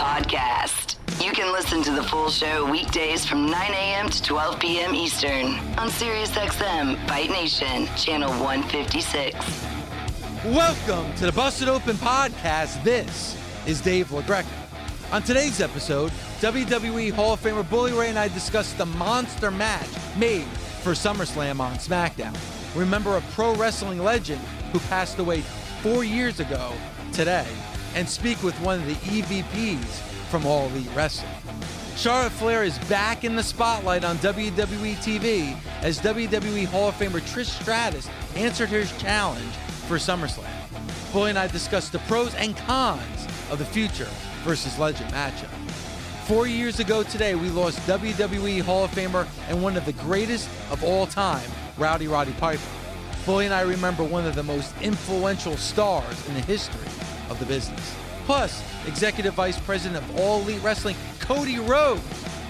Podcast. You can listen to the full show weekdays from 9 a.m. to 12 p.m. Eastern on SiriusXM Fight Nation, channel 156. Welcome to the Busted Open Podcast. This is Dave LaGreca. On today's episode, WWE Hall of Famer Bully Ray and I discuss the monster match made for SummerSlam on SmackDown. Remember a pro wrestling legend who passed away four years ago today, and speak with one of the EVPs from All Elite Wrestling. Charlotte Flair is back in the spotlight on WWE TV as WWE Hall of Famer Trish Stratus answered her challenge for SummerSlam. Bully and I discussed the pros and cons of the future versus legend matchup. Four years ago today, we lost WWE Hall of Famer and one of the greatest of all time, Rowdy Roddy Piper. Bully and I remember one of the most influential stars in the history of the business. Plus, Executive Vice President of All Elite Wrestling, Cody Rhodes,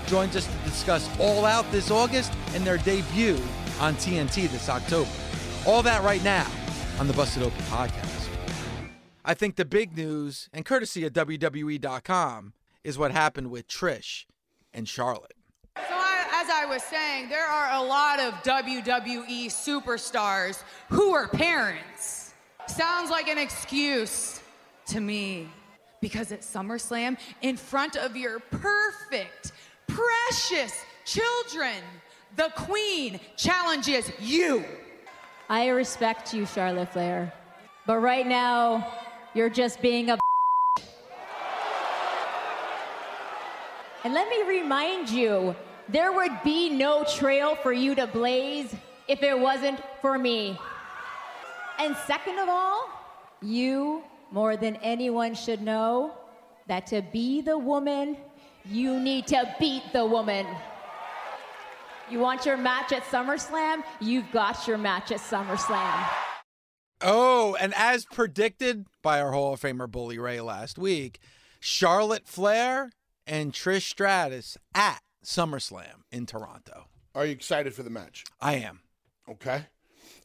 joins us to discuss All Out this August and their debut on TNT this October. All that right now on the Busted Open podcast. I think the big news, and courtesy of WWE.com, is what happened with Trish and Charlotte. So, I, as I was saying, there are a lot of WWE superstars who are parents. Sounds like an excuse to me. Because at SummerSlam, in front of your perfect, precious children, the Queen challenges you. I respect you, Charlotte Flair. But right now, you're just being a. And let me remind you there would be no trail for you to blaze if it wasn't for me. And second of all, you, more than anyone, should know that to be the woman, you need to beat the woman. You want your match at SummerSlam? You've got your match at SummerSlam. Oh, and as predicted by our Hall of Famer Bully Ray last week, Charlotte Flair and Trish Stratus at SummerSlam in Toronto. Are you excited for the match? I am. Okay.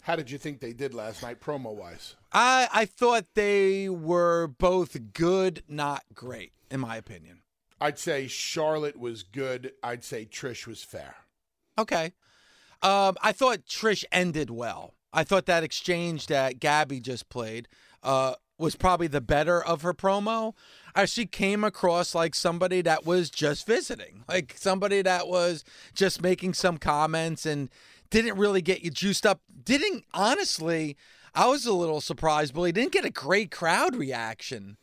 How did you think they did last night, promo wise? I I thought they were both good, not great, in my opinion. I'd say Charlotte was good. I'd say Trish was fair. Okay. Um, I thought Trish ended well. I thought that exchange that Gabby just played uh, was probably the better of her promo. Uh, she came across like somebody that was just visiting, like somebody that was just making some comments and didn't really get you juiced up. Didn't honestly, I was a little surprised, but he didn't get a great crowd reaction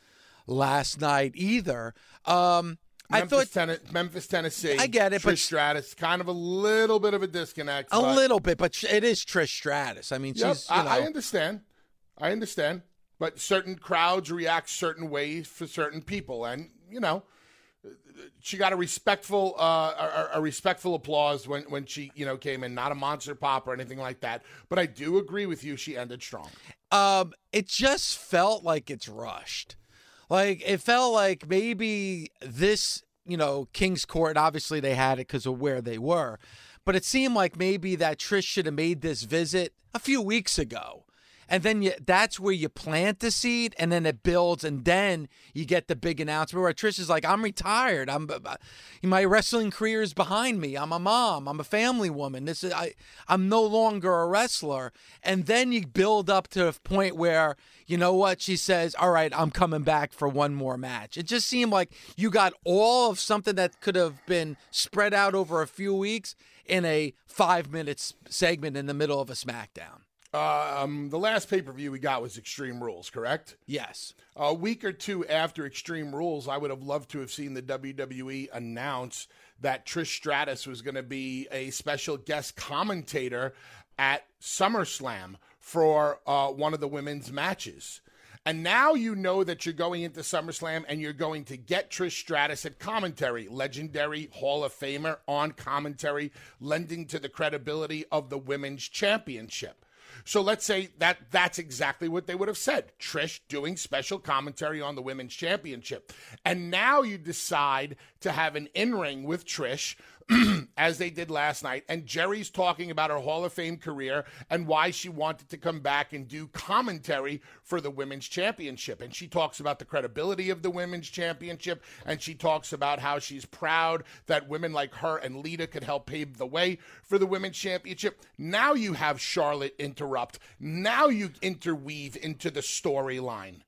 last night either. Um, I thought Tenn- Memphis, Tennessee. I get it, but Trish but- Stratus, kind of a little bit of a disconnect. a but- little bit, but it is Trish Stratus. I mean, Yep, she's you I, know, I understand. I understand. But certain crowds react certain ways for certain people, and you know, she got a respectful, uh, a, a respectful applause when when she you know came in. Not a monster pop or anything like that. But I do agree with you. She ended strong. um, it just felt like it's rushed. Like it felt like maybe this, you know, King's Court. Obviously, they had it because of where they were, but it seemed like maybe that Trish should have made this visit a few weeks ago. And then you, that's where you plant the seed, and then it builds, and then you get the big announcement where Trish is like, "I'm retired. I'm uh, uh, my wrestling career is behind me. I'm a mom. I'm a family woman. This is I. I'm no longer a wrestler." And then you build up to a point where you know what she says. All right, I'm coming back for one more match. It just seemed like you got all of something that could have been spread out over a few weeks in a five minutes segment in the middle of a SmackDown. Um, the last pay per view we got was Extreme Rules, correct? Yes. A week or two after Extreme Rules, I would have loved to have seen the WWE announce that Trish Stratus was going to be a special guest commentator at SummerSlam for uh, one of the women's matches. And now you know that you're going into SummerSlam and you're going to get Trish Stratus at commentary, legendary Hall of Famer on commentary, lending to the credibility of the Women's Championship. So let's say that that's exactly what they would have said. Trish doing special commentary on the women's championship. And now you decide to have an in ring with Trish as they did last night. And Jerry's talking about her Hall of Fame career and why she wanted to come back and do commentary for the Women's Championship. And she talks about the credibility of the Women's Championship. And she talks about how she's proud that women like her and Lita could help pave the way for the Women's Championship. Now you have Charlotte interrupt. Now you interweave into the storyline.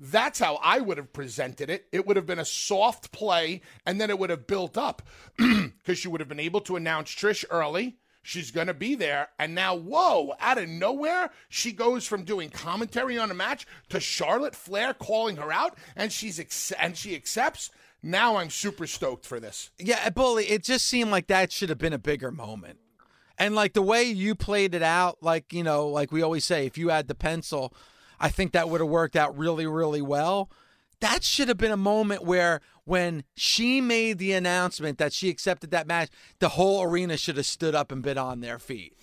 That's how I would have presented it. It would have been a soft play, and then it would have built up because you would have been able to announce Trish early. She's going to be there. And now, whoa, out of nowhere, she goes from doing commentary on a match to Charlotte Flair calling her out, and she's ex- and she accepts. Now I'm super stoked for this. Yeah, Bully, it just seemed like that should have been a bigger moment. And like the way you played it out, like, you know, like we always say, if you had the pencil, I think that would have worked out really, really well. That should have been a moment where when she made the announcement that she accepted that match, the whole arena should have stood up and been on their feet.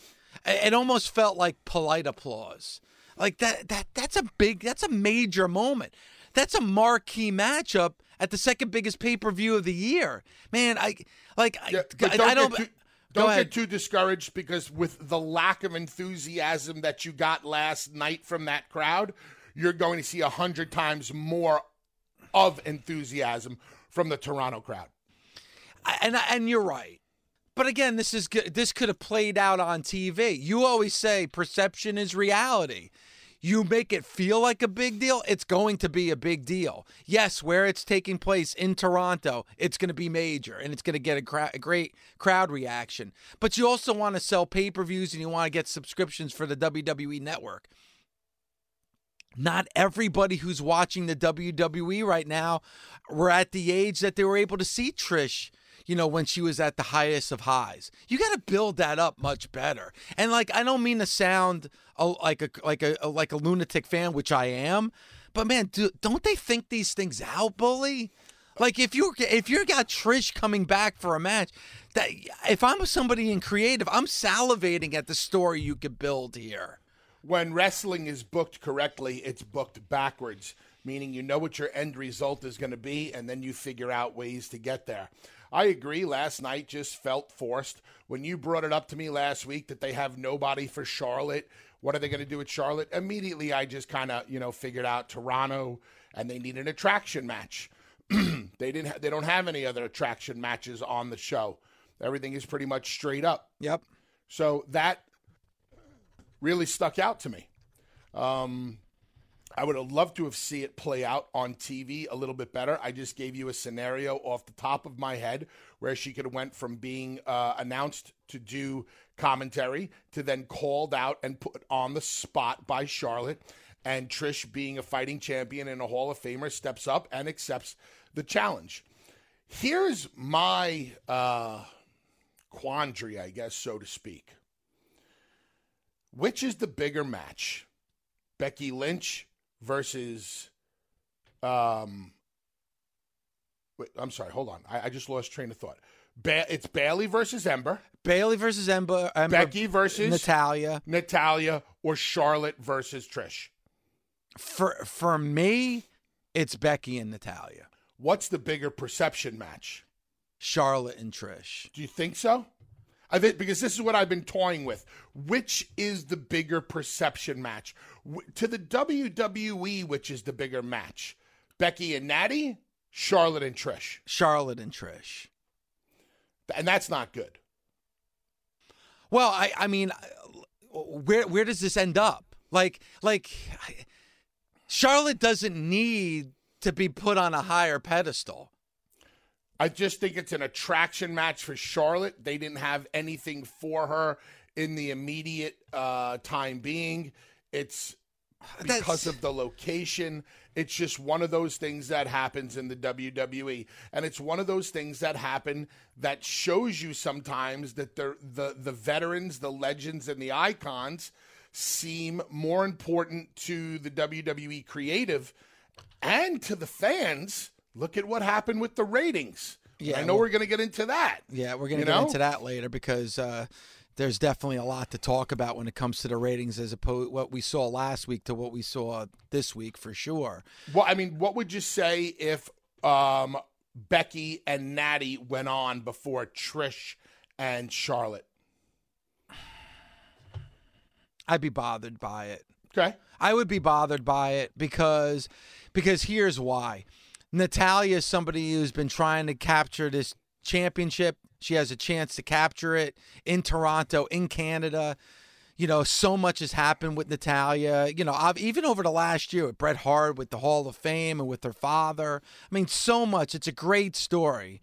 It almost felt like polite applause. Like that that that's a big that's a major moment. That's a marquee matchup at the second biggest pay-per-view of the year. Man, I like Yeah, I, but I don't too, don't get too discouraged because with the lack of enthusiasm that you got last night from that crowd, you're going to see a hundred times more of enthusiasm from the Toronto crowd. and and you're right. But again, this is good. This could have played out on TV. You always say perception is reality. You make it feel like a big deal, it's going to be a big deal. Yes, where it's taking place in Toronto, it's going to be major and it's going to get a, cra- a great crowd reaction. But you also want to sell pay per views and you want to get subscriptions for the WWE network. Not everybody who's watching the WWE right now were at the age that they were able to see Trish you know, when she was at the highest of highs. You got to build that up much better. And like, I don't mean to sound like a like a like a lunatic fan, which I am, but man, do, don't they think these things out, bully? Like if you if you got Trish coming back for a match, that if I'm somebody in creative, I'm salivating at the story you could build here. When wrestling is booked correctly, it's booked backwards, meaning you know what your end result is going to be, and then you figure out ways to get there. I agree. Last night just felt forced. When you brought it up to me last week that they have nobody for Charlotte, what are they going to do with Charlotte? Immediately, I just kind of you know figured out Toronto, and they need an attraction match. they didn't. Ha- they don't have any other attraction matches on the show. Everything is pretty much straight up. Yep. So that really stuck out to me. Um, I would have loved to have see it play out on TV a little bit better. I just gave you a scenario off the top of my head where she could have went from being uh, announced to do commentary to then called out and put on the spot by Charlotte. And Trish, being a fighting champion and a Hall of Famer, steps up and accepts the challenge. Here's my uh, quandary, I guess, so to speak. Which is the bigger match? Becky Lynch versus um wait, I'm sorry, hold on. I, I just lost train of thought. Ba- it's Bayley versus Ember, Bayley versus Ember, Ember Becky versus Natalya. Natalya, or Charlotte versus Trish. For for me, it's Becky and Natalya. What's the bigger perception match? Charlotte and Trish. Do you think so? I think because this is what I've been toying with. Which is the bigger perception match w- to the WWE? Which is the bigger match? Becky and Natty, Charlotte and Trish, Charlotte and Trish. and that's not good. Well, I I mean, where where does this end up? Like like Charlotte doesn't need to be put on a higher pedestal. I just think it's an attraction match for Charlotte. They didn't have anything for her in the immediate uh, time being. It's That's- because of the location. It's just one of those things that happens in the WWE, and it's one of those things that happen that shows you sometimes that the the the veterans, the legends, and the icons seem more important to the WWE creative and to the fans. Look at what happened with the ratings. Yeah, I know well- we're going to get into that. Yeah, we're going to get know? into that later because uh, there's definitely a lot to talk about when it comes to the ratings as opposed what we saw last week to what we saw this week for sure. Well, I mean, what would you say if um, Becky and Natty went on before Trish and Charlotte? I'd be bothered by it. Okay. I would be bothered by it because because here's why. Natalya is somebody who's been trying to capture this championship. She has a chance to capture it in Toronto, in Canada. You know, so much has happened with Natalya. You know, I've, even over the last year with Bret Hart, with the Hall of Fame, and with her father. I mean, so much. It's a great story.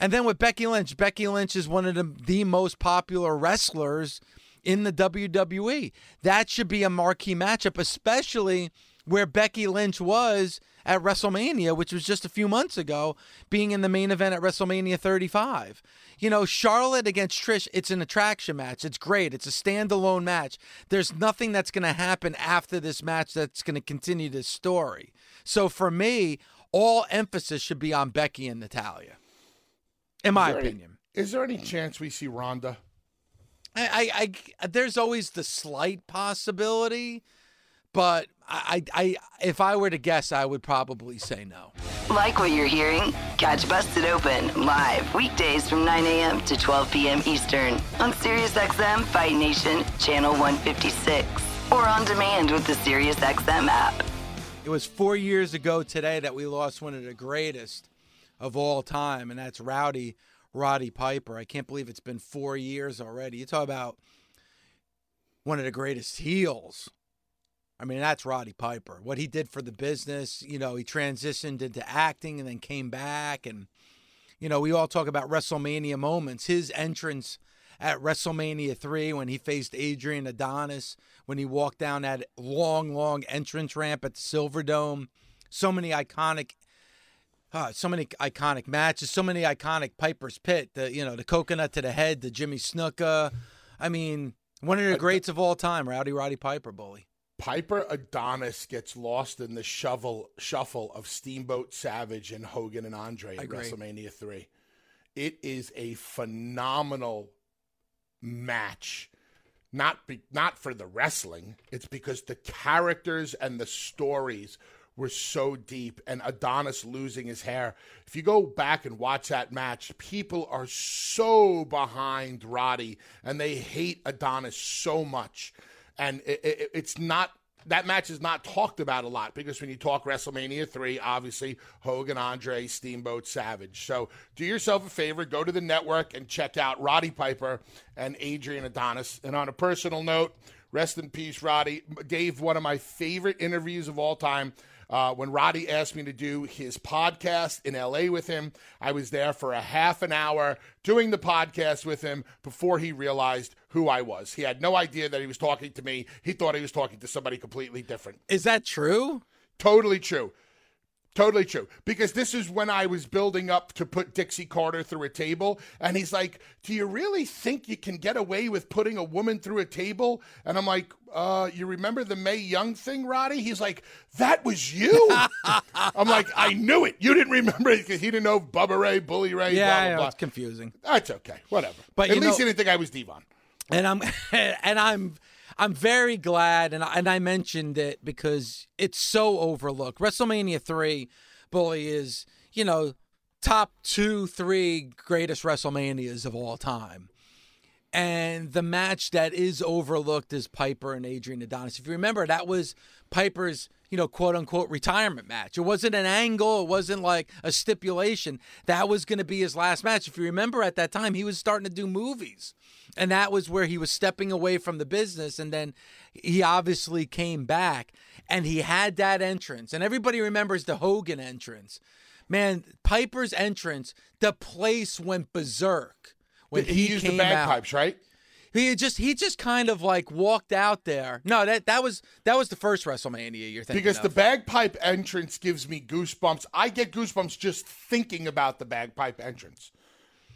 And then with Becky Lynch, Becky Lynch is one of the, the most popular wrestlers in the WWE. That should be a marquee matchup, especially where Becky Lynch was at WrestleMania, which was just a few months ago, being in the main event at WrestleMania 35. You know, Charlotte against Trish, it's an attraction match. It's great. It's a standalone match. There's nothing that's going to happen after this match that's going to continue this story. So for me, all emphasis should be on Becky and Natalya, in my Is there any- opinion. is there any chance we see Ronda? I, I, I, there's always the slight possibility, but I, I, if I were to guess, I would probably say no. Like what you're hearing? Catch Busted Open live weekdays from 9 a.m. to 12 p.m. Eastern on SiriusXM Fight Nation Channel 156 or on demand with the SiriusXM app. It was four years ago today that we lost one of the greatest of all time, and that's Rowdy Roddy Piper. I can't believe it's been four years already. You talk about one of the greatest heels. I mean, that's Roddy Piper. What he did for the business, you know, he transitioned into acting and then came back. And, you know, we all talk about WrestleMania moments. His entrance at WrestleMania 3 when he faced Adrian Adonis, when he walked down that long, long entrance ramp at the Silverdome. So many iconic uh, so many iconic matches, so many iconic Piper's Pit, the you know, the coconut to the head, the Jimmy Snuka. I mean, one of the greats of all time, Rowdy Roddy Piper, bully. Piper Adonis gets lost in the shovel shuffle of Steamboat Savage and Hogan and Andre at WrestleMania 3. It is a phenomenal match. Not be, not for the wrestling, it's because the characters and the stories were so deep and Adonis losing his hair. If you go back and watch that match, people are so behind Roddy and they hate Adonis so much. And it, it, it's not that match is not talked about a lot because when you talk WrestleMania 3, obviously Hogan, Andre, Steamboat, Savage. So do yourself a favor, go to the network and check out Roddy Piper and Adrian Adonis. And on a personal note, rest in peace, Roddy. Gave one of my favorite interviews of all time. Uh, when Roddy asked me to do his podcast in LA with him, I was there for a half an hour doing the podcast with him before he realized who I was. He had no idea that he was talking to me. He thought he was talking to somebody completely different. Is that true? Totally true. Totally true. Because this is when I was building up to put Dixie Carter through a table. And he's like, Do you really think you can get away with putting a woman through a table? And I'm like, uh, You remember the Mae Young thing, Roddy? He's like, That was you. I'm like, I knew it. You didn't remember it because he didn't know Bubba Ray, Bully Ray, Yeah, blah, blah, blah. it's confusing. That's okay. Whatever. But At least know- he didn't think I was D-Von. and I'm and I'm I'm very glad, and I, and I mentioned it because it's so overlooked. WrestleMania three, bully is you know top two, three greatest WrestleManias of all time. And the match that is overlooked is Piper and Adrian Adonis. If you remember, that was Piper's, you know, quote unquote retirement match. It wasn't an angle, it wasn't like a stipulation. That was going to be his last match. If you remember at that time, he was starting to do movies. And that was where he was stepping away from the business. And then he obviously came back and he had that entrance. And everybody remembers the Hogan entrance. Man, Piper's entrance, the place went berserk when He, he, used the out. bagpipes, right? He just he just kind of like walked out there. No, that that was that was the first WrestleMania you're thinking because of. the bagpipe entrance gives me goosebumps. I get goosebumps just thinking about the bagpipe entrance.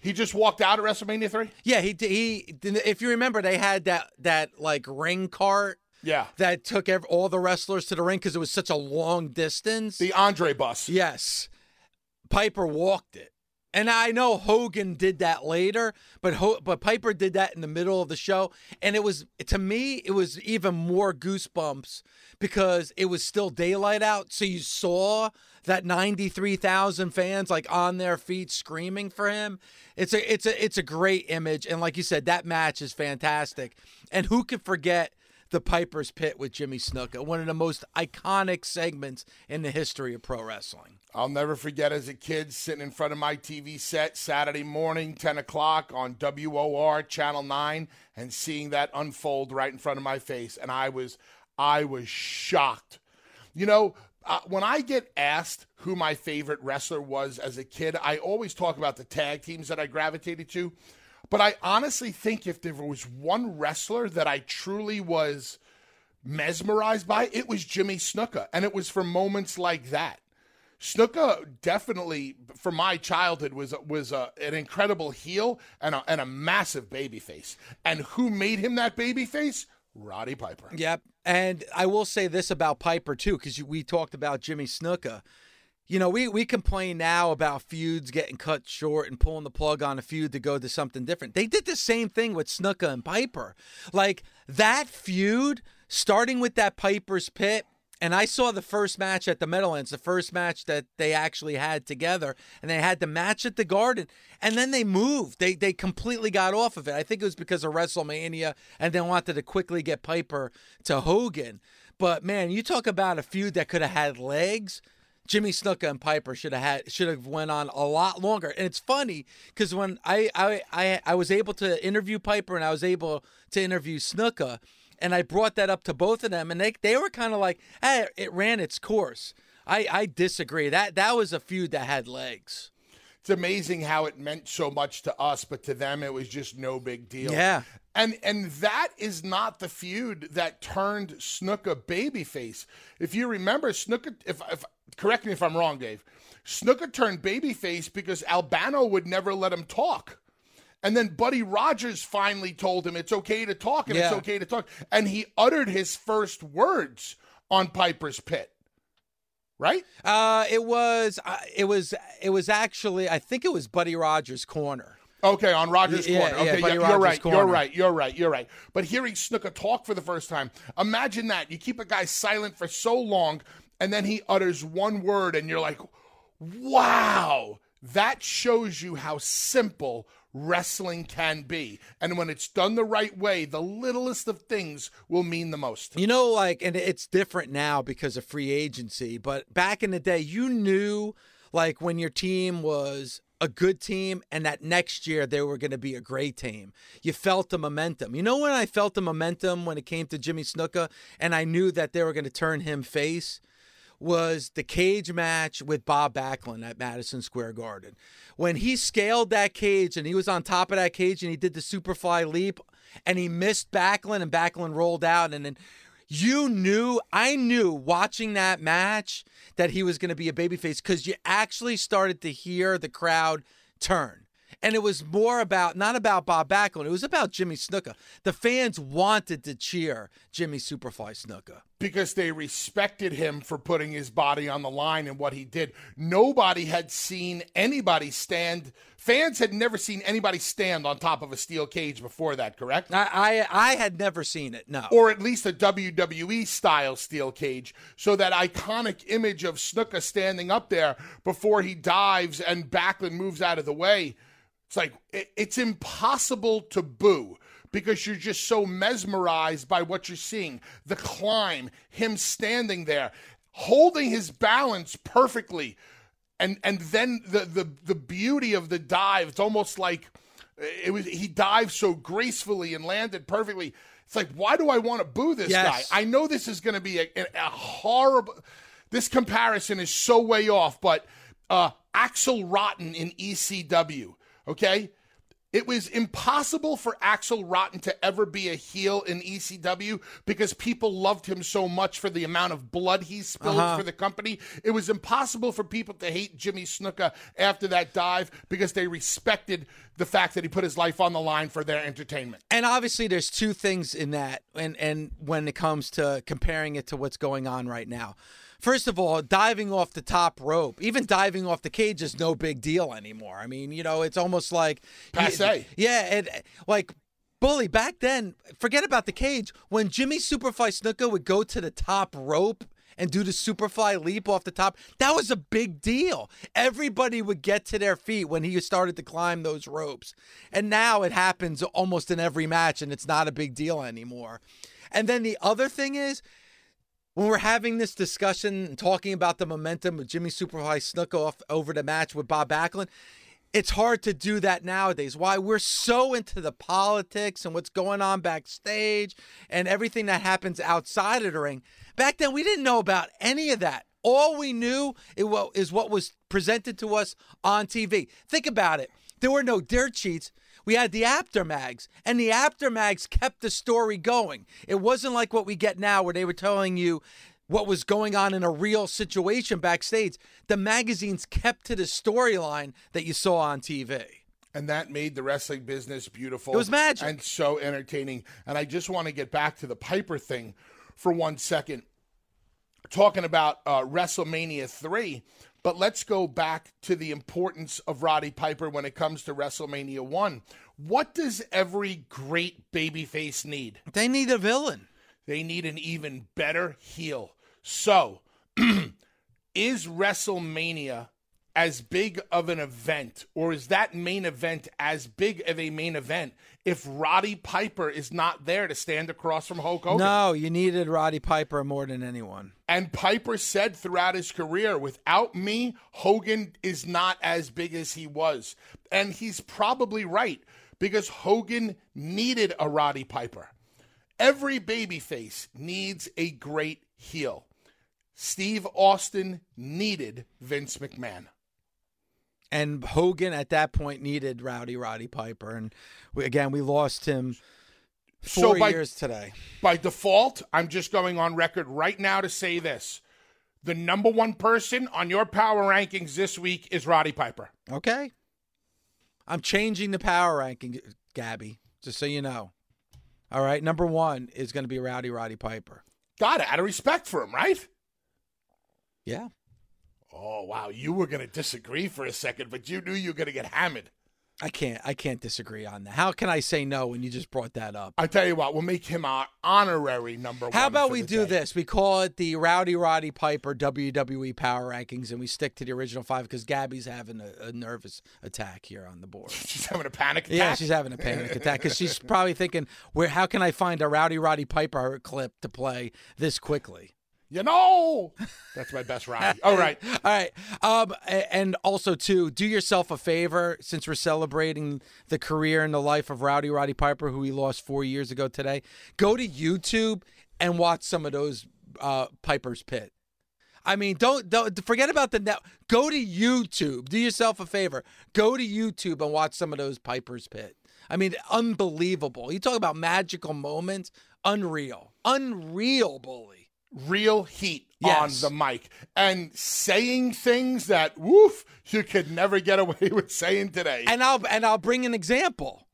He just walked out at WrestleMania three. Yeah, he did he. If you remember, they had that that like ring cart. Yeah, that took every, all the wrestlers to the ring because it was such a long distance. The Andre bus. Yes, Piper walked it. And I know Hogan did that later, but Ho- but Piper did that in the middle of the show, and it was to me it was even more goosebumps because it was still daylight out, so you saw that ninety three thousand fans like on their feet screaming for him. It's a it's a it's a great image, and like you said, that match is fantastic. And who could forget the Piper's Pit with Jimmy Snuka, one of the most iconic segments in the history of pro wrestling. I'll never forget as a kid sitting in front of my TV set Saturday morning, 10 o'clock on WOR Channel 9, and seeing that unfold right in front of my face. And I was, I was shocked. You know, uh, when I get asked who my favorite wrestler was as a kid, I always talk about the tag teams that I gravitated to. But I honestly think if there was one wrestler that I truly was mesmerized by, it was Jimmy Snuka. And it was for moments like that. Snuka definitely, for my childhood, was was a, an incredible heel and a, and a massive baby face. And who made him that baby face? Roddy Piper. Yep. And I will say this about Piper, too, because we talked about Jimmy Snuka. You know, we, we complain now about feuds getting cut short and pulling the plug on a feud to go to something different. They did the same thing with Snuka and Piper. Like that feud, starting with that Piper's Pit, and I saw the first match at the Meadowlands, the first match that they actually had together, and they had the match at the Garden, and then they moved. They they completely got off of it. I think it was because of WrestleMania, and they wanted to quickly get Piper to Hogan. But man, you talk about a feud that could have had legs. Jimmy Snuka and Piper should have had should have went on a lot longer. And it's funny because when I, I I I was able to interview Piper and I was able to interview Snuka, and I brought that up to both of them, and they they were kind of like, "Hey, it ran its course." I I disagree. That that was a feud that had legs. It's amazing how it meant so much to us, but to them it was just no big deal. Yeah. And and that is not the feud that turned Snuka babyface. If you remember, Snuka, if, if correct me if I'm wrong, Dave, Snuka turned babyface because Albano would never let him talk. And then Buddy Rogers finally told him it's okay to talk and it's okay to talk. And he uttered his first words on Piper's Pit. Right? Uh, it was uh, it was it was actually I think it was Buddy Rogers' corner. Okay, on Rogers' Yeah, corner. yeah, Okay, Buddy yeah, Rogers' you're right. corner. You're right. You're right. You're right. But hearing Snuka talk for the first time, imagine that. You keep a guy silent for so long, and then he utters one word, and you're like, wow. That shows you how simple wrestling can be. And when it's done the right way, the littlest of things will mean the most. You know, like, and it's different now because of free agency, but back in the day, you knew, like, when your team was a good team and that next year they were going to be a great team. You felt the momentum. You know, when I felt the momentum when it came to Jimmy Snuka and I knew that they were going to turn him face? Was the cage match with Bob Backlund at Madison Square Garden. When he scaled that cage and he was on top of that cage and he did the Superfly leap and he missed Backlund and Backlund rolled out and then you knew, I knew watching that match that he was going to be a babyface because you actually started to hear the crowd turn. And it was more about, not about Bob Backlund, it was about Jimmy Snuka. The fans wanted to cheer Jimmy Superfly Snuka. because they respected him for putting his body on the line and what he did. Nobody had seen anybody stand. Fans had never seen anybody stand on top of a steel cage before that, correct? I, I I had never seen it. No. Or at least a WWE style steel cage. So that iconic image of Snuka standing up there before he dives and Backlund moves out of the way. It's like it, it's impossible to boo because you're just so mesmerized by what you're seeing. The climb, him standing there, holding his balance perfectly, and and then the the the beauty of the dive. It's almost like it was he dived so gracefully and landed perfectly. It's like why do I want to boo this Yes. guy? I know this is going to be a, a, a horrible. This comparison is so way off, but uh, Axl Rotten in ECW, okay, It was impossible for Axl Rotten to ever be a heel in ECW because people loved him so much for the amount of blood he spilled Uh-huh. for the company. It was impossible for people to hate Jimmy Snuka after that dive because they respected the fact that he put his life on the line for their entertainment. And obviously, there's two things in that, and and when it comes to comparing it to what's going on right now. First of all, diving off the top rope, even diving off the cage is no big deal anymore. I mean, you know, it's almost like Passe. Yeah, it, like bully back then. Forget about the cage. When Jimmy Superfly Snuka would go to the top rope and do the Superfly leap off the top, that was a big deal. Everybody would get to their feet when he started to climb those ropes. And now it happens almost in every match, and it's not a big deal anymore. And then the other thing is, when we're having this discussion and talking about the momentum of Jimmy Superfly Snuka off over the match with Bob Backlund, it's hard to do that nowadays. Why? We're so into the politics and what's going on backstage and everything that happens outside of the ring. Back then, we didn't know about any of that. All we knew is what was presented to us on TV. Think about it. There were no dirt sheets. We had the Apter mags, and the Apter mags kept the story going. It wasn't like what we get now, where they were telling you what was going on in a real situation backstage. The magazines kept to the storyline that you saw on TV. And that made the wrestling business beautiful. It was magic. And so entertaining. And I just want to get back to the Piper thing for one second. Talking about uh, WrestleMania 3, but let's go back to the importance of Roddy Piper when it comes to WrestleMania 1. What does every great babyface need? They need a villain. They need an even better heel. So, is WrestleMania as big of an event, or is that main event as big of a main event if Roddy Piper is not there to stand across from Hulk Hogan? No, you needed Roddy Piper more than anyone. And Piper said throughout his career, without me, Hogan is not as big as he was. And he's probably right because Hogan needed a Roddy Piper. Every babyface needs a great heel. Steve Austin needed Vince McMahon. And Hogan at that point needed Rowdy Roddy Piper. And we, again, we lost him four So by- years today. By default, I'm just going on record right now to say this. The number one person on your power rankings this week is Roddy Piper. Okay. I'm changing the power ranking, Gabby, just so you know. All right. Number one is going to be Rowdy Roddy Piper. Got it. Out of respect for him, right? Yeah. Oh, wow. You were going to disagree for a second, but you knew you were going to get hammered. I can't. I can't disagree on that. How can I say no when you just brought that up? I tell you what, we'll make him our honorary number one. How about we do day. this? We call it the Rowdy Roddy Piper WWE Power Rankings, and we stick to the original five because Gabby's having a, a nervous attack here on the board. She's having a panic attack. Yeah, she's having a panic attack because she's probably thinking, "Where? How can I find a Rowdy Roddy Piper clip to play this quickly?" You know, that's my best Roddy. All right. All right. Um, and also too, do yourself a favor since we're celebrating the career and the life of Rowdy Roddy Piper, who we lost four years ago today. Go to YouTube and watch some of those uh, Piper's Pit. I mean, don't, don't forget about the net. Go to YouTube. Do yourself a favor. Go to YouTube and watch some of those Piper's Pit. I mean, unbelievable. You talk about magical moments. Unreal. Unreal, bully. Real heat Yes. on the mic and saying things that, woof, you could never get away with saying today. And I'll and I'll bring an example.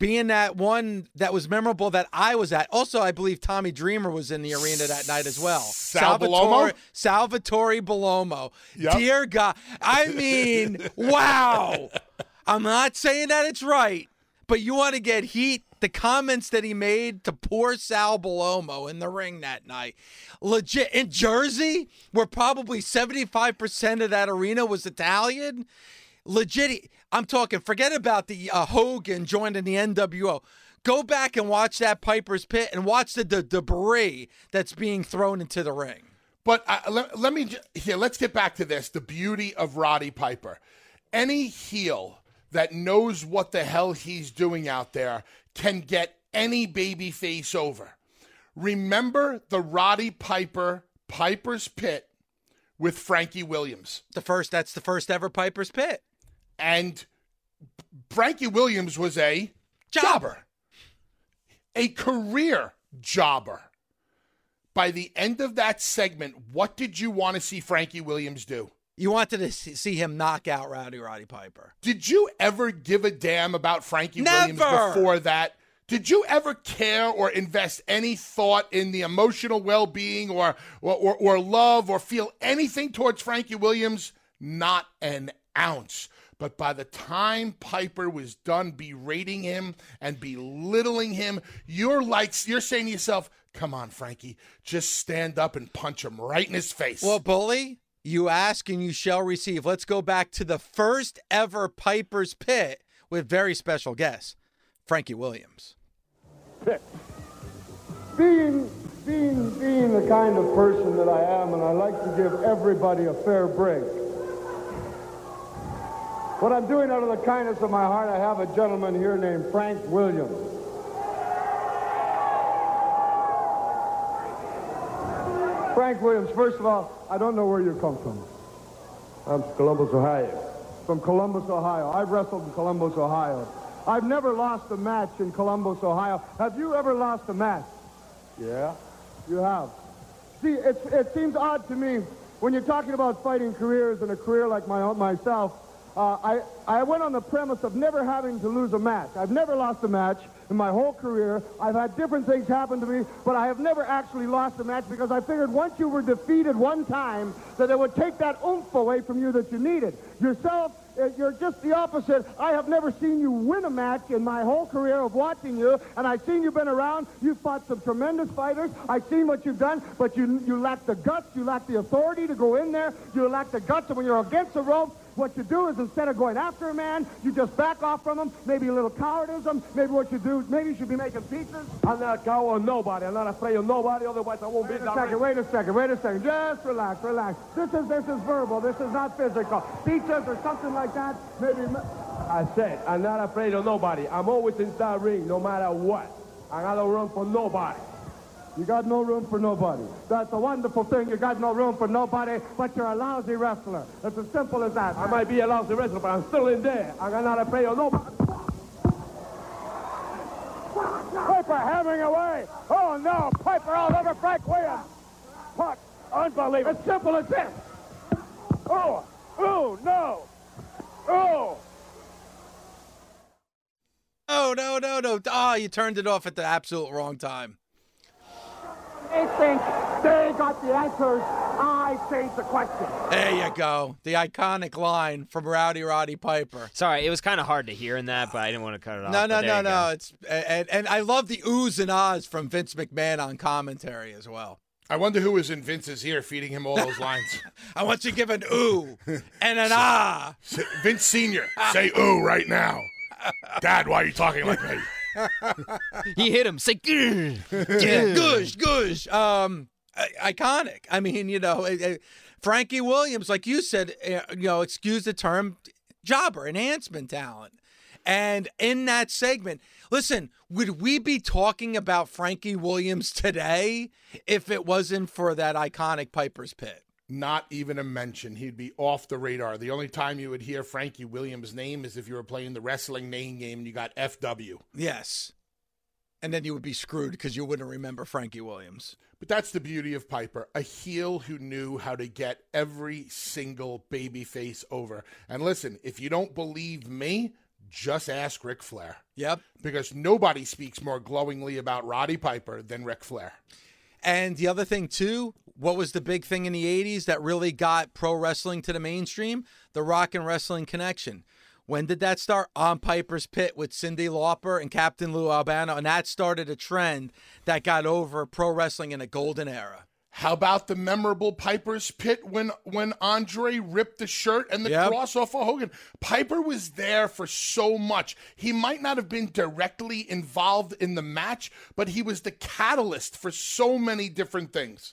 Being that one that was memorable that I was at. Also, I believe Tommy Dreamer was in the arena that night as well. Sal Salvatore, Bellomo? Salvatore Bellomo. Yep. Dear God. I mean, wow. I'm not saying that it's right, but you want to get heat. The comments that he made to poor Sal Bellomo in the ring that night. Legit. In Jersey, where probably 75% of that arena was Italian legit i'm talking forget about the uh, hogan joining the nwo go back and watch that piper's pit and watch the, the debris that's being thrown into the ring But uh, let, let me here. Let's get back to this. The beauty of Roddy Piper. Any heel that knows what the hell he's doing out there can get any baby face over. Remember the Roddy Piper Piper's Pit with Frankie Williams, the first that's the first ever piper's pit and Frankie Williams was a jobber, a career jobber. By the end of that segment, what did you want to see Frankie Williams do? You wanted to see him knock out Rowdy Roddy Piper. Did you ever give a damn about Frankie Never. Williams before that? Did you ever care or invest any thought in the emotional well being or, or, or, or love or feel anything towards Frankie Williams? Not an ounce. But by the time Piper was done berating him and belittling him, you're like you're saying to yourself, "Come on, Frankie, just stand up and punch him right in his face." Well, bully, you ask and you shall receive. Let's go back to the first ever Piper's Pit with very special guest, Frankie Williams. Pit. Being, being, being the kind of person that I am, and I like to give everybody a fair break. What I'm doing out of the kindness of my heart, I have a gentleman here named Frank Williams. Frank Williams, first of all, I don't know where you come from. I'm from Columbus, Ohio. From Columbus, Ohio. I've wrestled in Columbus, Ohio. I've never lost a match in Columbus, Ohio. Have you ever lost a match? Yeah. You have. See, it, it seems odd to me when you're talking about fighting careers and a career like my own, myself. Uh, I, I went on the premise of never having to lose a match. I've never lost a match in my whole career. I've had different things happen to me, but I have never actually lost a match because I figured once you were defeated one time, that it would take that oomph away from you that you needed. Yourself, uh, you're just the opposite. I have never seen you win a match in my whole career of watching you, and I've seen you've been around. You've fought some tremendous fighters. I've seen what you've done, but you you lack the guts, you lack the authority to go in there. You lack the guts, and when you're against the rope, what you do is instead of going after a man, you just back off from him. Maybe a little cowardism. Maybe what you do, maybe you should be making pizzas. I'm not coward of nobody. I'm not afraid of nobody. Otherwise, I won't Wait be a second, Wait a second. Wait a second. Just relax, relax. This is this is verbal. This is not physical. Pizzas or something like that. Maybe. I said I'm not afraid of nobody. I'm always inside ring, no matter what. I got no room for nobody. You got no room for nobody. That's a wonderful thing. You got no room for nobody, but you're a lousy wrestler. It's as simple as that. I might be a lousy wrestler, but I'm still in there. I'm not afraid of nobody. Piper hammering away. Oh no, Piper all over Frank Williams. What? Unbelievable. As simple as this. Oh, oh no. Oh. Oh, no, no, no. Oh, you turned it off at the absolute wrong time. They think they got the answers. I changed the question. There you go. The iconic line from Rowdy Roddy Piper. Sorry, it was kind of hard to hear in that, but I didn't want to cut it off. No, no, no, no. It's and, and I love the oohs and ahs from Vince McMahon on commentary as well. I wonder who was in Vince's ear feeding him all those lines. I want you to give an ooh and an ah. Vince Senior, say ooh right now. Dad, why are you talking like me? he hit him. Say. Yeah, gush, gush. Um, iconic. I mean, you know, Frankie Williams, like you said, eh, you know, excuse the term, jobber, enhancement talent. And in that segment, listen, would we be talking about Frankie Williams today if it wasn't for that iconic Piper's Pit? Not even a mention. He'd be off the radar. The only time you would hear Frankie Williams' name is if you were playing the wrestling name game and you got FW. Yes. And then you would be screwed because you wouldn't remember Frankie Williams. But that's the beauty of Piper, a heel who knew how to get every single baby face over. And listen, if you don't believe me, just ask Ric Flair. Yep. Because nobody speaks more glowingly about Roddy Piper than Ric Flair. And the other thing, too, what was the big thing in the 80s that really got pro wrestling to the mainstream? The Rock and Wrestling Connection. When did that start? On Piper's Pit with Cyndi Lauper and Captain Lou Albano. And that started a trend that got over pro wrestling in a golden era. How about the memorable Piper's Pit when when Andre ripped the shirt and the Yep. cross off of Hogan? Piper was there for so much. He might not have been directly involved in the match, but he was the catalyst for so many different things.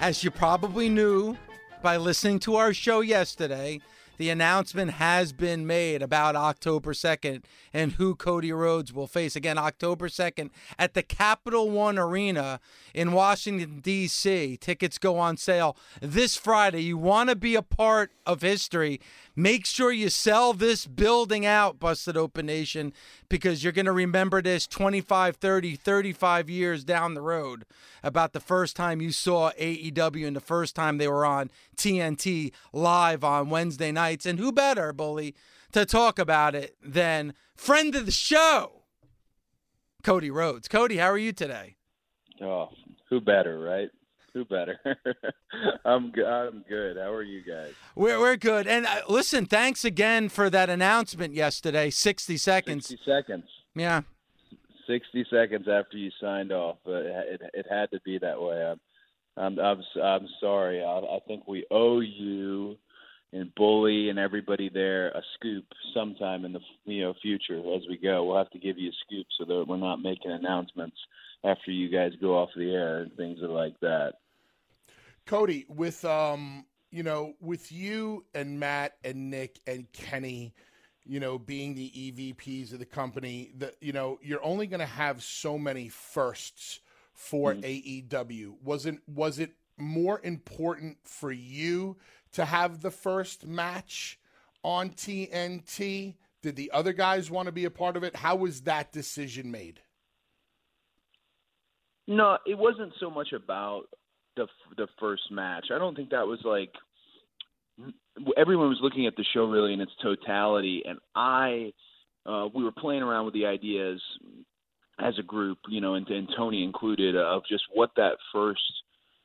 As you probably knew by listening to our show yesterday, the announcement has been made about October 2nd and who Cody Rhodes will face. Again, October 2nd at the Capital One Arena in Washington, D.C. Tickets go on sale this Friday. You want to be a part of history. Make sure you sell this building out, Busted Open Nation, because you're going to remember this 25, 30, 35 years down the road about the first time you saw AEW and the first time they were on TNT live on Wednesday nights. And who better, Bully, to talk about it than friend of the show, Cody Rhodes. Cody, how are you today? Oh, who better, right? Who better? I'm good. I'm good. How are you guys? We're we're good. And uh, listen, thanks again for that announcement yesterday. Sixty seconds. Sixty seconds. Yeah. Sixty seconds after you signed off, but it it had to be that way. I'm I'm I'm, I'm sorry. I, I think we owe you and Bully and everybody there a scoop sometime in the you know future as we go. We'll have to give you a scoop so that we're not making announcements after you guys go off the air and things are like that. Cody, with um, you know, with you and Matt and Nick and Kenny, you know, being the EVPs of the company, that you know, you're only going to have so many firsts for mm-hmm. AEW. Was it was it more important for you to have the first match on TNT? Did the other guys want to be a part of it? How was that decision made? No, it wasn't so much about the the first match. I don't think that was like everyone was looking at the show really in its totality, and I uh, we were playing around with the ideas as a group, you know, and, and Tony included, of just what that first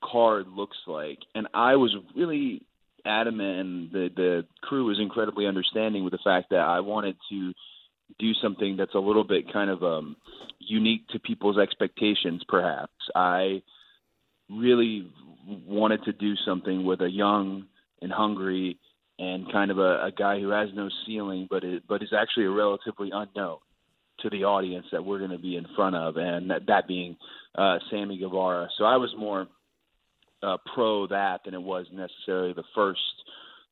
card looks like. And I was really adamant, and the the crew was incredibly understanding with the fact that I wanted to do something that's a little bit kind of um, unique to people's expectations. Perhaps I really wanted to do something with a young and hungry and kind of a, a guy who has no ceiling, but it, but is actually a relatively unknown to the audience that we're going to be in front of, and that, that being uh, Sammy Guevara. So I was more uh, pro that than it was necessarily the first,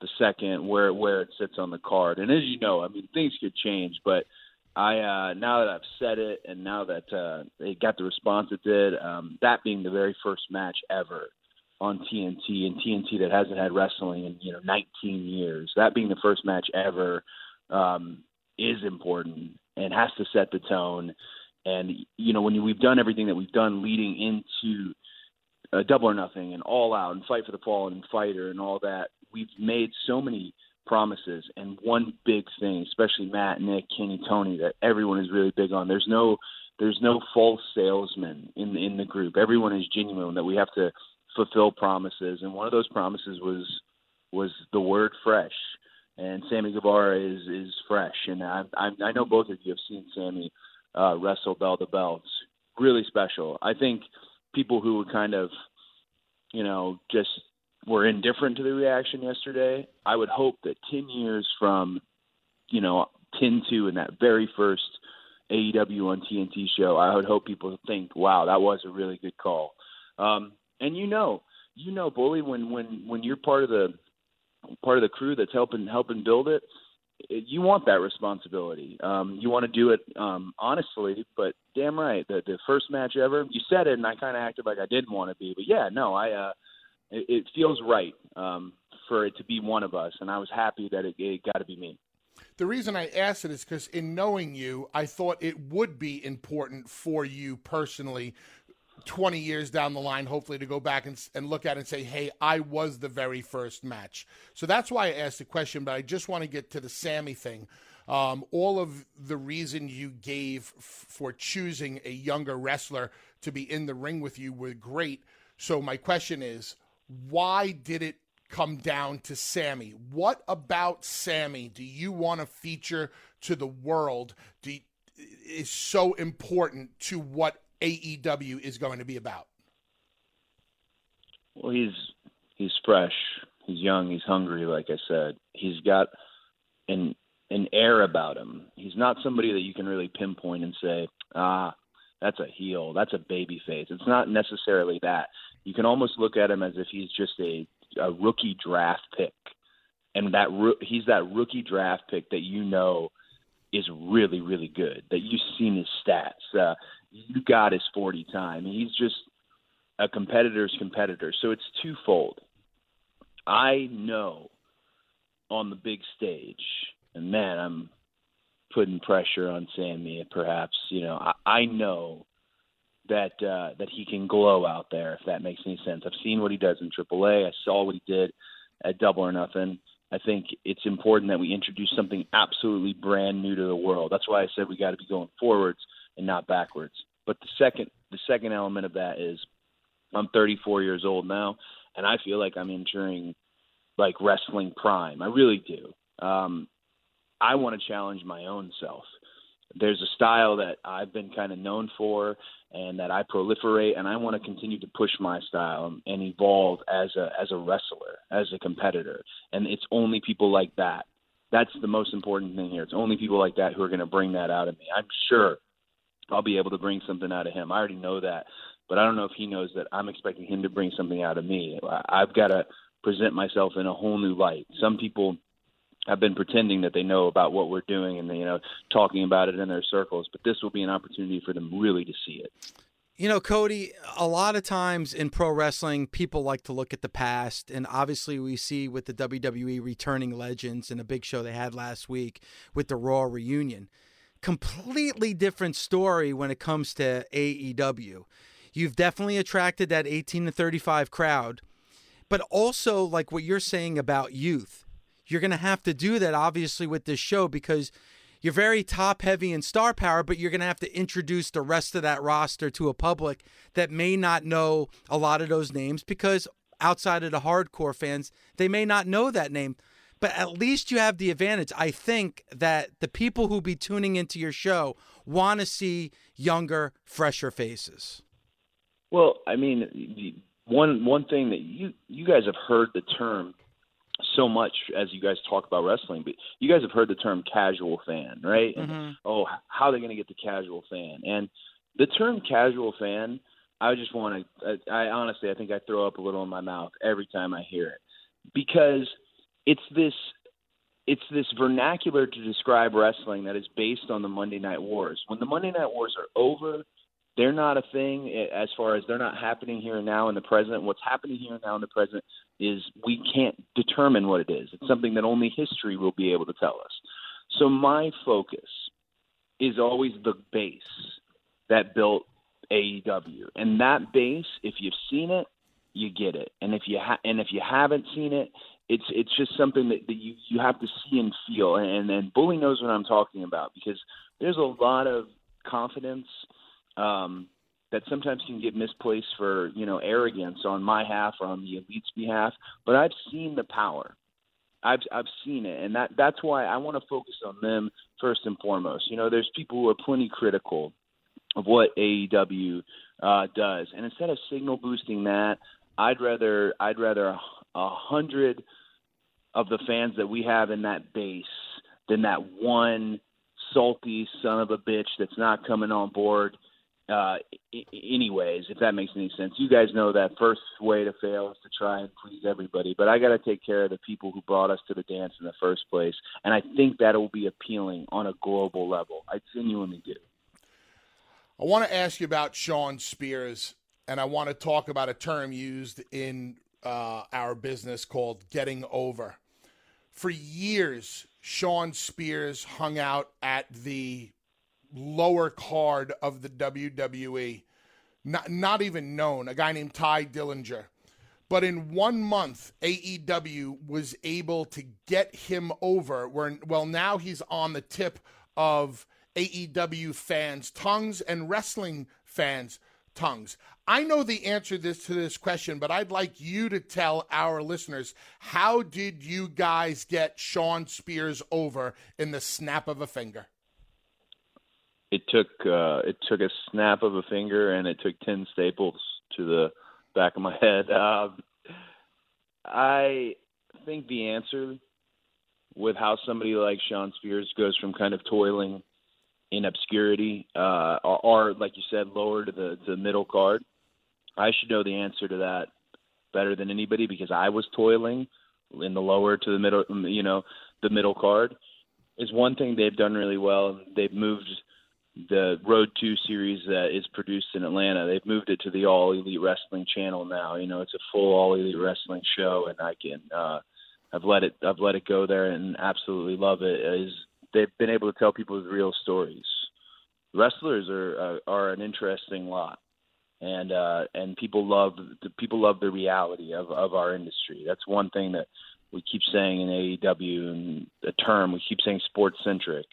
the second, where where it sits on the card. And as you know, I mean things could change, but I uh, now that I've said it, and now that uh, it got the response it did, um, that being the very first match ever on TNT and TNT that hasn't had wrestling in you know 19 years, that being the first match ever um, is important and has to set the tone. And you know when we've done everything that we've done leading into uh, Double or Nothing and All Out and Fight for the Fallen and Fyter and all that, we've made so many promises. And one big thing, especially Matt, Nick, Kenny, Tony, that everyone is really big on. There's no there's no false salesman in in the group. Everyone is genuine. That we have to fulfill promises, and one of those promises was was the word fresh. And Sammy Guevara is is fresh, and I I, I know both of you have seen Sammy uh, wrestle bell to belts. Really special. I think people who were kind of, you know, just were indifferent to the reaction yesterday. I would hope that 10 years from, you know, 10 2 in that very first AEW on TNT show, I would hope people think, wow, that was a really good call. Um, and you know, you know, bully, when when when you're part of the part of the crew that's helping helping build it, it you want that responsibility. Um, you want to do it um, honestly, but damn right, the the first match ever. You said it, and I kind of acted like I didn't want to be, but yeah, no, I. uh it, it feels right um, for it to be one of us, and I was happy that it, it got to be me. The reason I asked it is because in knowing you, I thought it would be important for you personally 20 years down the line, hopefully, to go back and, and look at and say, hey, I was the very first match. So that's why I asked the question, but I just want to get to the Sammy thing. Um, all of the reason you gave f- for choosing a younger wrestler to be in the ring with you were great. So my question is, why did it come down to Sammy? What about Sammy do you want to feature to the world? Do is so important to what AEW is going to be about? Well, he's he's fresh, he's young, he's hungry. Like I said, he's got an an air about him. He's not somebody that you can really pinpoint and say, ah, that's a heel, that's a baby face. It's not necessarily that. You can almost look at him as if he's just a a rookie draft pick, and that he's that rookie draft pick that you know is really really good. That you've seen his stats. Uh, you got his forty time. He's just a competitor's competitor. So it's twofold. I know on the big stage, and man, I'm putting pressure on Sammy. Perhaps you know I, I know that uh, that he can glow out there. If that makes any sense, I've seen what he does in AAA. I saw what he did at Double or Nothing. I think it's important that we introduce something absolutely brand new to the world. That's why I said we got to be going forwards and not backwards. But the second the second element of that is I'm 34 years old now, and I feel like I'm entering like wrestling prime. I really do. Um, I want to challenge my own self. There's a style that I've been kind of known for and that I proliferate and I want to continue to push my style and evolve as a as a wrestler, as a competitor. And it's only people like that. That's the most important thing here. It's only people like that who are going to bring that out of me. I'm sure I'll be able to bring something out of him. I already know that, but I don't know if he knows that I'm expecting him to bring something out of me. I've got to present myself in a whole new light. Some people have been pretending that they know about what we're doing and you know talking about it in their circles, but this will be an opportunity for them really to see it. You know, Cody, a lot of times in pro wrestling, people like to look at the past. And obviously, we see with the WWE returning legends and a big show they had last week with the Raw reunion. Completely different story when it comes to AEW. You've definitely attracted that 18 to 35 crowd, but also like what you're saying about youth. You're going to have to do that obviously with this show because you're very top heavy in star power, but you're going to have to introduce the rest of that roster to a public that may not know a lot of those names because outside of the hardcore fans, they may not know that name. But at least you have the advantage. I think that the people who be tuning into your show want to see younger, fresher faces. Well, I mean, one one thing that you you guys have heard the term so much as you guys talk about wrestling, but you guys have heard the term casual fan, right? Mm-hmm. And, oh, how are they going to get the casual fan? And the term casual fan, I just want to. I, I honestly, I think I throw up a little in my mouth every time I hear it because it's this it's this vernacular to describe wrestling that is based on the Monday Night Wars. When the Monday Night Wars are over, they're not a thing as far as they're not happening here and now in the present. What's happening here and now in the present is we can't determine what it is. It's mm-hmm. something that only history will be able to tell us. So my focus is always the base that built AEW, and that base, if you've seen it, you get it, and if you ha- and if you haven't seen it, it's it's just something that, that you you have to see and feel, and and Bully knows what I'm talking about because there's a lot of confidence um, that sometimes can get misplaced for you know arrogance on my half or on the elite's behalf. But I've seen the power. I've I've seen it, and that that's why I want to focus on them first and foremost. You know, there's people who are plenty critical of what AEW uh, does, and instead of signal boosting that, I'd rather I'd rather a, a hundred of the fans that we have in that base than that one salty son of a bitch that's not coming on board uh, anyways, if that makes any sense. You guys know that first way to fail is to try and please everybody, but I got to take care of the people who brought us to the dance in the first place, and I think that will be appealing on a global level. I genuinely do. I want to ask you about Shawn Spears, and I want to talk about a term used in uh, our business called getting over. For years, Shawn Spears hung out at the lower card of the WWE, not, not even known, a guy named Ty Dillinger. But in one month, AEW was able to get him over. Where, well, now he's on the tip of AEW fans' tongues and wrestling fans' tongues. I know the answer this, to this question, but I'd like you to tell our listeners how did you guys get Shawn Spears over in the snap of a finger? It took uh, it took a snap of a finger, and it took ten staples to the back of my head. Uh, I think the answer with how somebody like Shawn Spears goes from kind of toiling in obscurity, uh, or, or like you said, lower to the to the middle card. I should know the answer to that better than anybody because I was toiling in the lower to the middle, you know, the middle card. Is one thing they've done really well. They've moved the Road to series that is produced in Atlanta. They've moved it to the All Elite Wrestling channel now. You know, it's a full All Elite Wrestling show, and I can uh, I've let it I've let it go there and absolutely love it. Is they've been able to tell people's real stories. Wrestlers are uh, are an interesting lot, and uh, and people love the people love the reality of of our industry. That's one thing that we keep saying in AEW and the term we keep saying sports centric,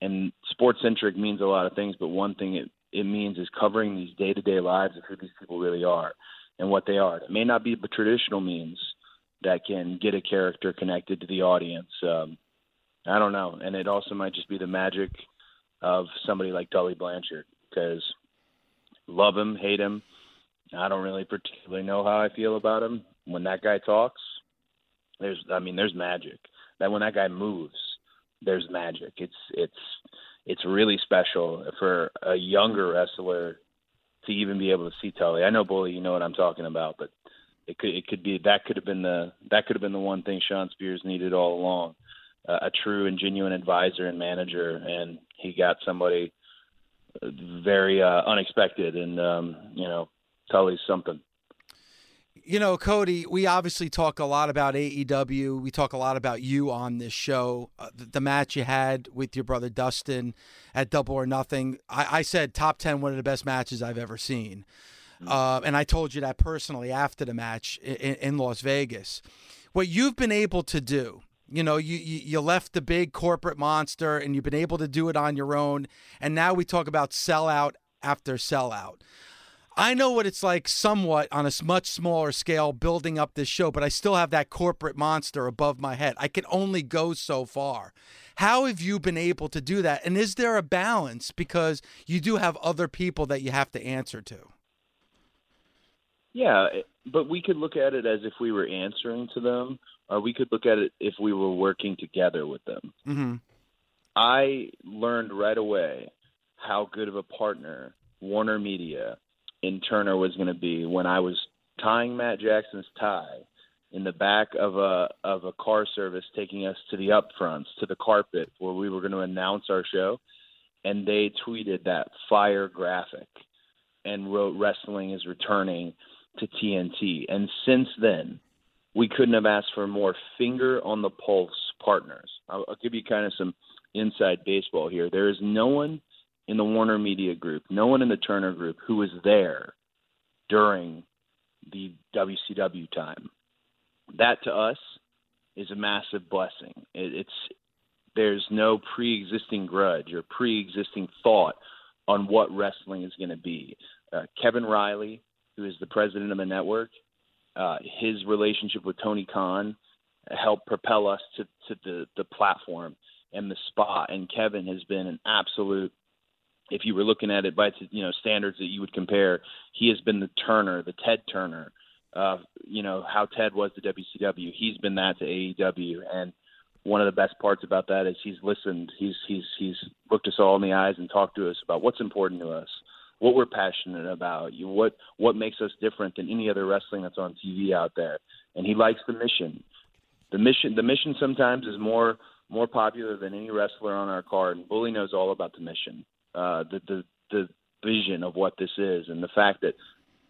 and sports centric means a lot of things, but one thing it it means is covering these day to day lives of who these people really are and what they are. It may not be the traditional means that can get a character connected to the audience. Um, I don't know, and it also might just be the magic of somebody like Tully Blanchard because love him, hate him. I don't really particularly know how I feel about him. When that guy talks, there's I mean there's magic. That when that guy moves, there's magic. It's it's it's really special for a younger wrestler to even be able to see Tully. I know Bully, you know what I'm talking about, but it could it could be that could have been the that could have been the one thing Shawn Spears needed all along uh, a true and genuine advisor and manager, and he got somebody very uh, unexpected, and um, you know, Tully's something. You know, Cody, we obviously talk a lot about AEW. We talk a lot about you on this show. Uh, the, the, match you had with your brother Dustin at Double or Nothing, I, I said top 10, one of the best matches I've ever seen. Mm-hmm. Uh, and I told you that personally after the match in, in Las Vegas. What you've been able to do you know, you, you, you left the big corporate monster and you've been able to do it on your own. And now we talk about sellout after sellout. I know what it's like somewhat on a much smaller scale building up this show, but I still have that corporate monster above my head. I can only go so far. How have you been able to do that? And is there a balance because you do have other people that you have to answer to? Yeah, but we could look at it as if we were answering to them or we could look at it if we were working together with them. Mm-hmm. I learned right away how good of a partner Warner Media in Turner was going to be when I was tying Matt Jackson's tie in the back of a of a car service taking us to the upfronts to the carpet where we were going to announce our show and they tweeted that fire graphic and wrote wrestling is returning to TNT and since then we couldn't have asked for more finger on the pulse partners. I'll, I'll give you kind of some inside baseball here. There is no one in the Warner Media Group, no one in the Turner Group who was there during the WCW time. That to us is a massive blessing. It, it's there's no pre-existing grudge or pre-existing thought on what wrestling is going to be. Uh, Kevin Reilly, who is the president of the network, uh, his relationship with Tony Khan helped propel us to, to the, the platform and the spot. And Kevin has been an absolute. If you were looking at it by you know standards that you would compare, he has been the Turner, the Ted Turner. Uh, you know how Ted was to WCW. He's been that to AEW, and one of the best parts about that is he's listened. He's he's he's looked us all in the eyes and talked to us about what's important to us what we're passionate about, you what what makes us different than any other wrestling that's on TV out there. And he likes the mission. The mission the mission sometimes is more more popular than any wrestler on our card. And Bully knows all about the mission, uh, the the the vision of what this is, and the fact that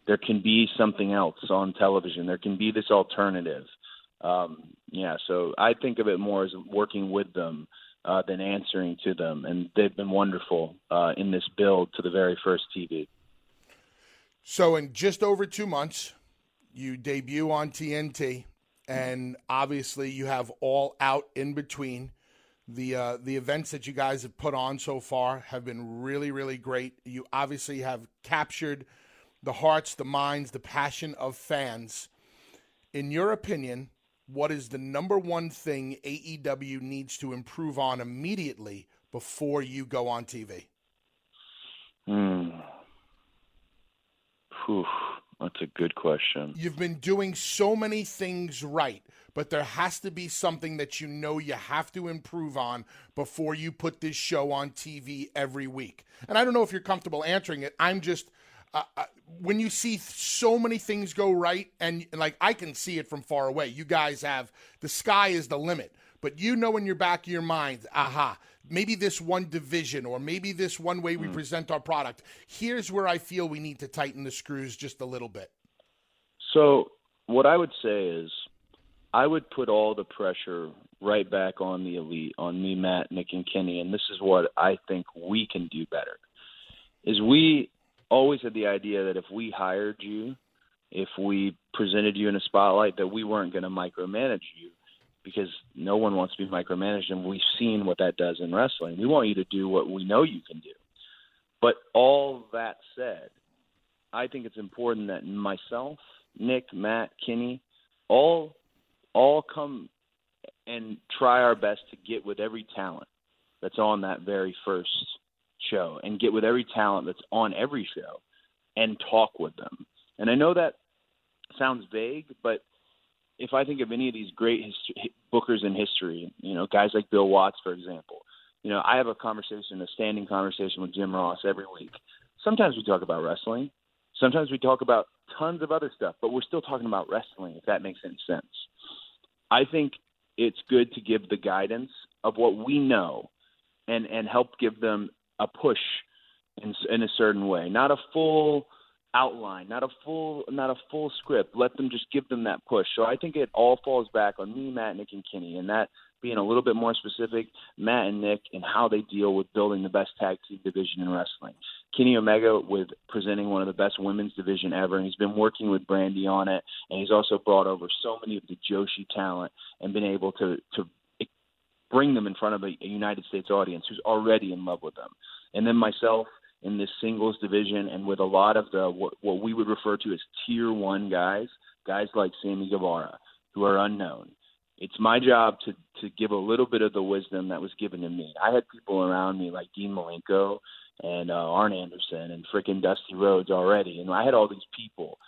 there can be something else on television. There can be this alternative. Um, yeah, so I think of it more as working with them uh, than answering to them, and they've been wonderful uh, in this build to the very first TV. So, in just over two months, you debut on TNT, and obviously you have all out in between. The uh, the events that you guys have put on so far have been really really great. You obviously have captured the hearts, the minds, the passion of fans. In your opinion, what is the number one thing AEW needs to improve on immediately before you go on TV? Hmm. That's a good question. You've been doing so many things right, but there has to be something that you know you have to improve on before you put this show on TV every week. And I don't know if you're comfortable answering it. I'm just uh, uh, when you see so many things go right, and, and like I can see it from far away. You guys have the sky is the limit, but you know in your back of your mind, aha, maybe this one division or maybe this one way we hmm. present our product. Here's where I feel we need to tighten the screws just a little bit. So, what I would say is, I would put all the pressure right back on the elite, on me, Matt, Nick, and Kenny, and this is what I think we can do better. Is we always had the idea that if we hired you, if we presented you in a spotlight, that we weren't going to micromanage you because no one wants to be micromanaged, and we've seen what that does in wrestling. We want you to do what we know you can do. But all that said, I think it's important that myself, Nick, Matt, Kenny, all all come and try our best to get with every talent that's on that very first show and get with every talent that's on every show and talk with them. And I know that sounds vague, but if I think of any of these great history, bookers in history, you know, guys like Bill Watts, for example, you know, I have a conversation, a standing conversation with Jim Ross every week. Sometimes we talk about wrestling. Sometimes we talk about tons of other stuff, but we're still talking about wrestling, if that makes any sense. I think it's good to give the guidance of what we know and, and help give them a push in, in a certain way, not a full outline, not a full not a full script. Let them just give them that push. So I think it all falls back on me, Matt, Nick, and Kenny, and that being a little bit more specific, Matt and Nick, and how they deal with building the best tag team division in wrestling. Kenny Omega with presenting one of the best women's division ever, and he's been working with Brandi on it, and he's also brought over so many of the Joshi talent and been able to to bring them in front of a, a United States audience who's already in love with them. And then myself in this singles division and with a lot of the what, what we would refer to as tier one guys, guys like Sammy Guevara, who are unknown. It's my job to to give a little bit of the wisdom that was given to me. I had people around me like Dean Malenko and uh, Arn Anderson and frickin' Dusty Rhodes already, and I had all these people.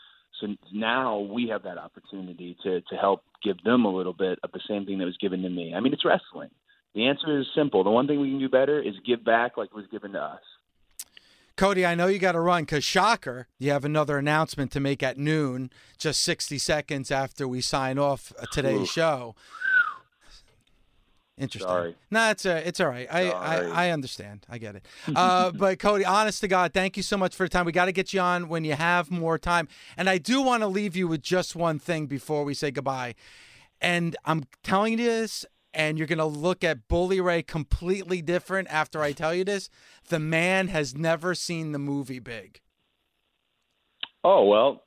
So now we have that opportunity to to help give them a little bit of the same thing that was given to me. I mean, it's wrestling. The answer is simple. The one thing we can do better is give back like it was given to us. Cody, I know you got to run because shocker, you have another announcement to make at noon, just 60 seconds after we sign off uh, today's Oof. show. Interesting. Sorry. No, it's uh, it's all right. I, I I understand. I get it. Uh, but Cody, honest to God, thank you so much for the time. We got to get you on when you have more time. And I do want to leave you with just one thing before we say goodbye. And I'm telling you this, and you're gonna look at Bully Ray completely different after I tell you this. The man has never seen the movie Big. Oh well,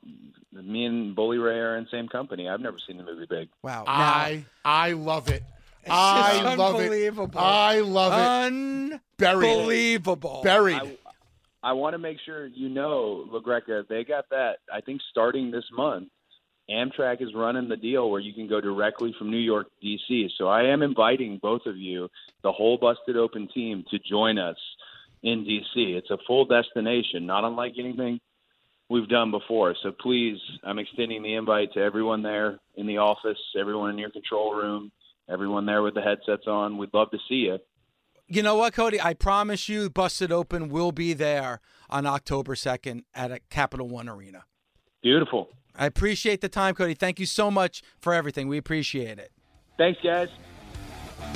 me and Bully Ray are in the same company. I've never seen the movie Big. Wow. I I love it. I love it. unbelievable. I love it. Buried. Unbelievable. Buried. I, I want to make sure you know, LaGreca, they got that. I think starting this month, Amtrak is running the deal where you can go directly from New York to DC. So I am inviting both of you, the whole Busted Open team, to join us in DC. It's a full destination, not unlike anything we've done before. So please, I'm extending the invite to everyone there in the office, everyone in your control room, everyone there with the headsets on. We'd love to see you. You know what, Cody? I promise you, Busted Open will be there on October 2nd at a Capital One Arena. Beautiful. I appreciate the time, Cody. Thank you so much for everything. We appreciate it. Thanks, guys.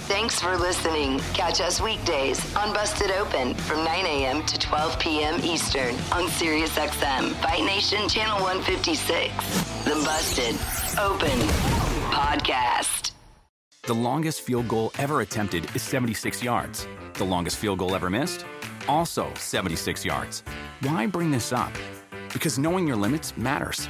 Thanks for listening. Catch us weekdays on Busted Open from 9 a.m. to 12 p.m. Eastern on SiriusXM, Fight Nation Channel 156. The Busted Open Podcast. The longest field goal ever attempted is 76 yards. The longest field goal ever missed? Also 76 yards. Why bring this up? Because knowing your limits matters,